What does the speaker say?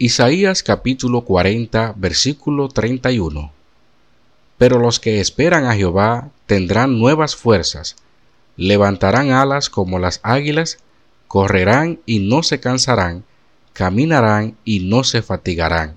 Isaías capítulo 40 versículo 31 Pero los que esperan a Jehová tendrán nuevas fuerzas, levantarán alas como las águilas, correrán y no se cansarán, caminarán y no se fatigarán.